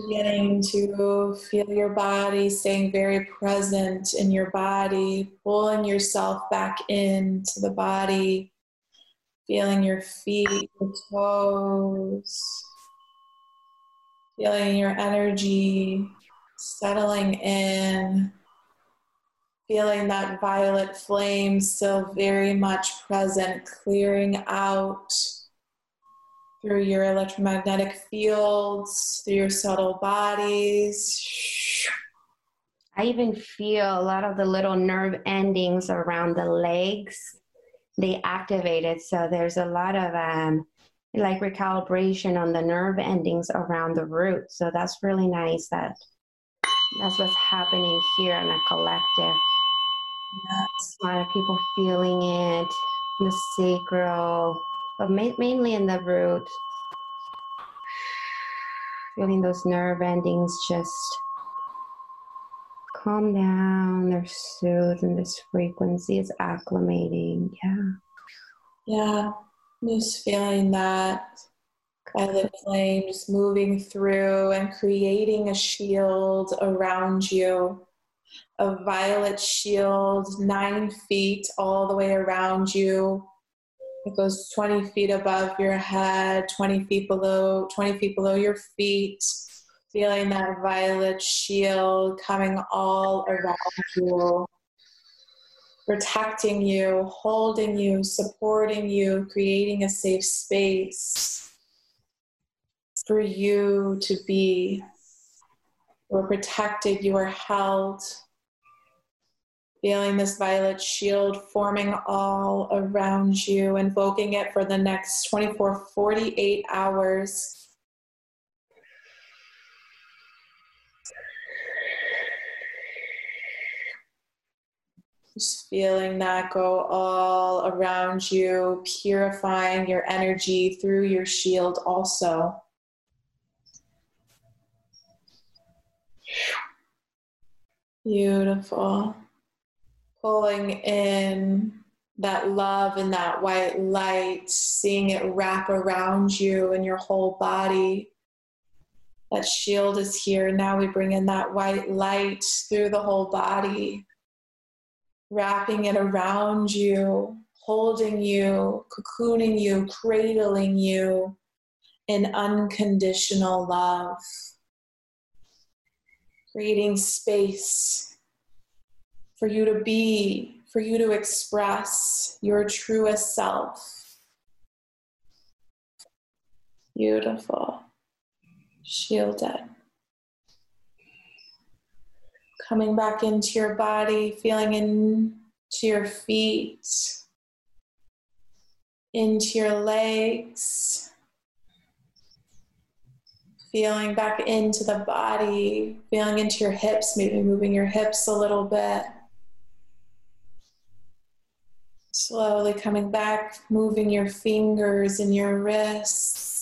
Speaker 1: Beginning to feel your body, staying very present in your body, pulling yourself back into the body, feeling your feet, your toes, feeling your energy settling in, feeling that violet flame still very much present, clearing out through your electromagnetic fields, through your subtle bodies.
Speaker 2: I even feel a lot of the little nerve endings around the legs. They activated, so there's a lot of um, like recalibration on the nerve endings around the root. So that's really nice. That that's what's happening here in a collective. Yes. A lot of people feeling it, in the sacral, but ma- mainly in the root. Feeling those nerve endings just calm down, they're soothed, and this frequency is acclimating. Yeah.
Speaker 1: Yeah. Just feeling that violet flame just moving through and creating a shield around you. A violet shield, nine feet all the way around you, it goes 20 feet above your head, 20 feet below, 20 feet below your feet. Feeling that violet shield coming all around you, protecting you, holding you, supporting you, creating a safe space for you to be. You are protected, you are held feeling this violet shield forming all around you, invoking it for the next 24, 48 hours. Just feeling that go all around you, purifying your energy through your shield also. Beautiful pulling in that love and that white light, seeing it wrap around you and your whole body. That shield is here. Now we bring in that white light through the whole body, wrapping it around you, holding you, cocooning you, cradling you in unconditional love, creating space for you to be, for you to express your truest self. Beautiful. Shielded. Coming back into your body, feeling into your feet, into your legs, feeling back into the body, feeling into your hips, maybe moving your hips a little bit. Slowly coming back, moving your fingers and your wrists.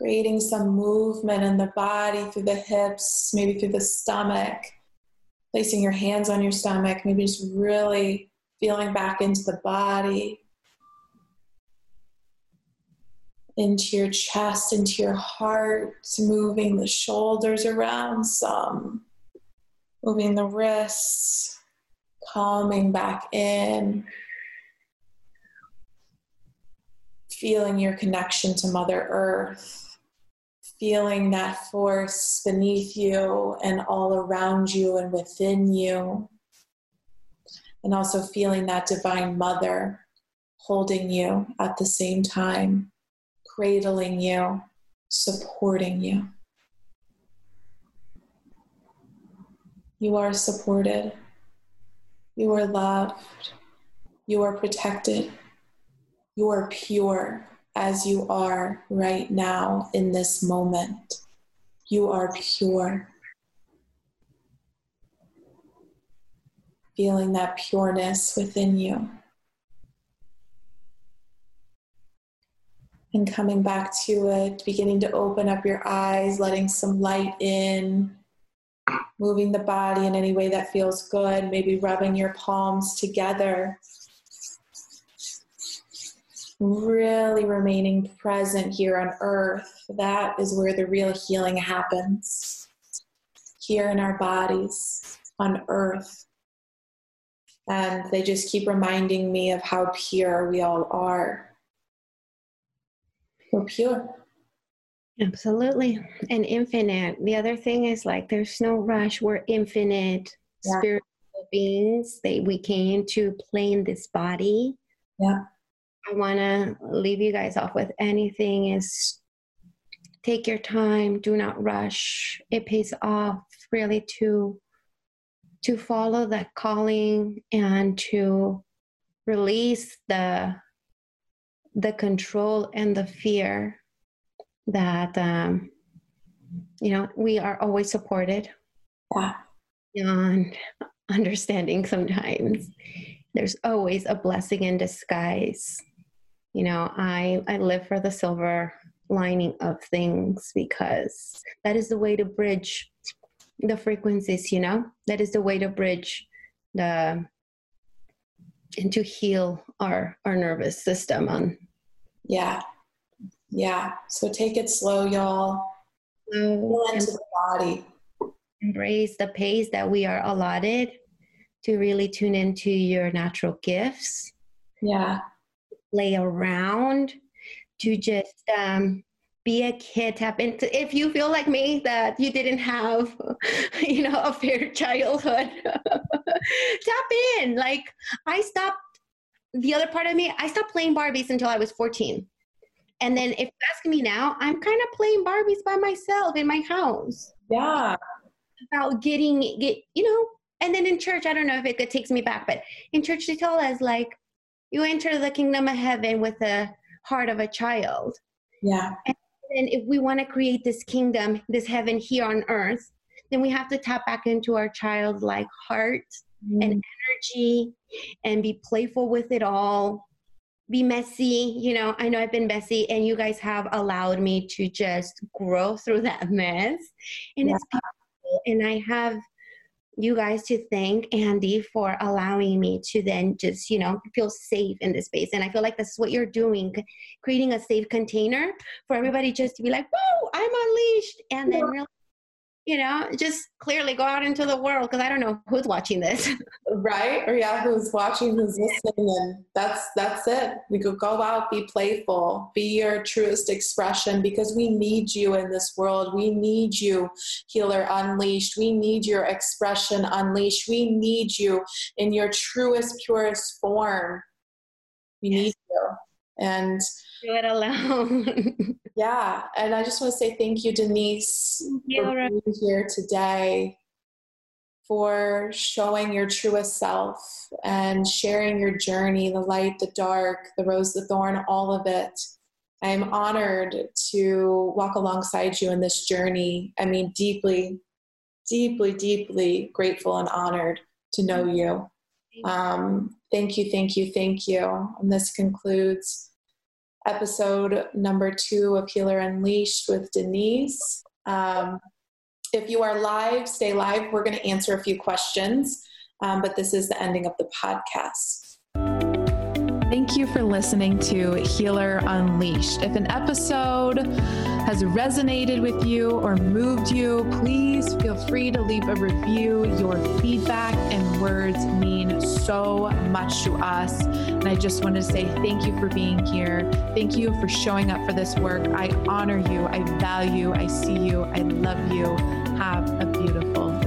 Speaker 1: Creating some movement in the body through the hips, maybe through the stomach. Placing your hands on your stomach, maybe just really feeling back into the body. Into your chest, into your heart, moving the shoulders around some, moving the wrists calming back in, feeling your connection to Mother Earth, feeling that force beneath you and all around you and within you, and also feeling that Divine Mother holding you at the same time, cradling you, supporting you. You are supported. You are loved. You are protected. You are pure as you are right now in this moment. You are pure. Feeling that pureness within you. And coming back to it, beginning to open up your eyes, letting some light in moving the body in any way that feels good, maybe rubbing your palms together. Really remaining present here on earth, that is where the real healing happens. Here in our bodies, on earth. And they just keep reminding me of how pure we all are. We're pure.
Speaker 2: Absolutely. And infinite. The other thing is like there's no rush. We're infinite yeah. spiritual beings. They we came to play in this body.
Speaker 1: Yeah.
Speaker 2: I wanna leave you guys off with anything is take your time, do not rush. It pays off really to to follow that calling and to release the the control and the fear that um, you know we are always supported
Speaker 1: yeah.
Speaker 2: beyond understanding sometimes there's always a blessing in disguise you know i i live for the silver lining of things because that is the way to bridge the frequencies you know that is the way to bridge the and to heal our our nervous system on
Speaker 1: yeah yeah. So take it slow, y'all. Slow into the body.
Speaker 2: Embrace the pace that we are allotted to really tune into your natural gifts.
Speaker 1: Yeah.
Speaker 2: Play around to just um, be a kid tap into if you feel like me that you didn't have you know a fair childhood tap in like i stopped the other part of me i stopped playing barbies until i was 14 and then if you're asking me now, I'm kind of playing Barbies by myself in my house.
Speaker 1: Yeah.
Speaker 2: About getting get you know, and then in church, I don't know if it, it takes me back, but in church they tell us like you enter the kingdom of heaven with the heart of a child.
Speaker 1: Yeah.
Speaker 2: And then if we want to create this kingdom, this heaven here on earth, then we have to tap back into our childlike heart mm. and energy and be playful with it all be messy. You know, I know I've been messy, and you guys have allowed me to just grow through that mess. And yeah. it's beautiful. And I have you guys to thank Andy for allowing me to then just, you know, feel safe in this space. And I feel like this is what you're doing, creating a safe container for everybody just to be like, whoa, I'm unleashed. And then really you know, just clearly go out into the world because I don't know who's watching this.
Speaker 1: right? Or yeah, who's watching, who's listening, and that's that's it. We could go out, be playful, be your truest expression because we need you in this world. We need you, healer unleashed. We need your expression unleashed. We need you in your truest, purest form. We yes. need you. And
Speaker 2: do it alone.
Speaker 1: yeah. And I just want to say thank you, Denise, you, for being here today, for showing your truest self and sharing your journey the light, the dark, the rose, the thorn, all of it. I am honored to walk alongside you in this journey. I mean, deeply, deeply, deeply grateful and honored to know you. Um, thank you, thank you, thank you. And this concludes episode number two of Healer Unleashed with Denise. Um, if you are live, stay live. We're going to answer a few questions, um, but this is the ending of the podcast. Thank you for listening to Healer Unleashed. If an episode has resonated with you or moved you, please feel free to leave a review. Your feedback and words mean so much to us. And I just want to say thank you for being here. Thank you for showing up for this work. I honor you. I value. I see you. I love you. Have a beautiful.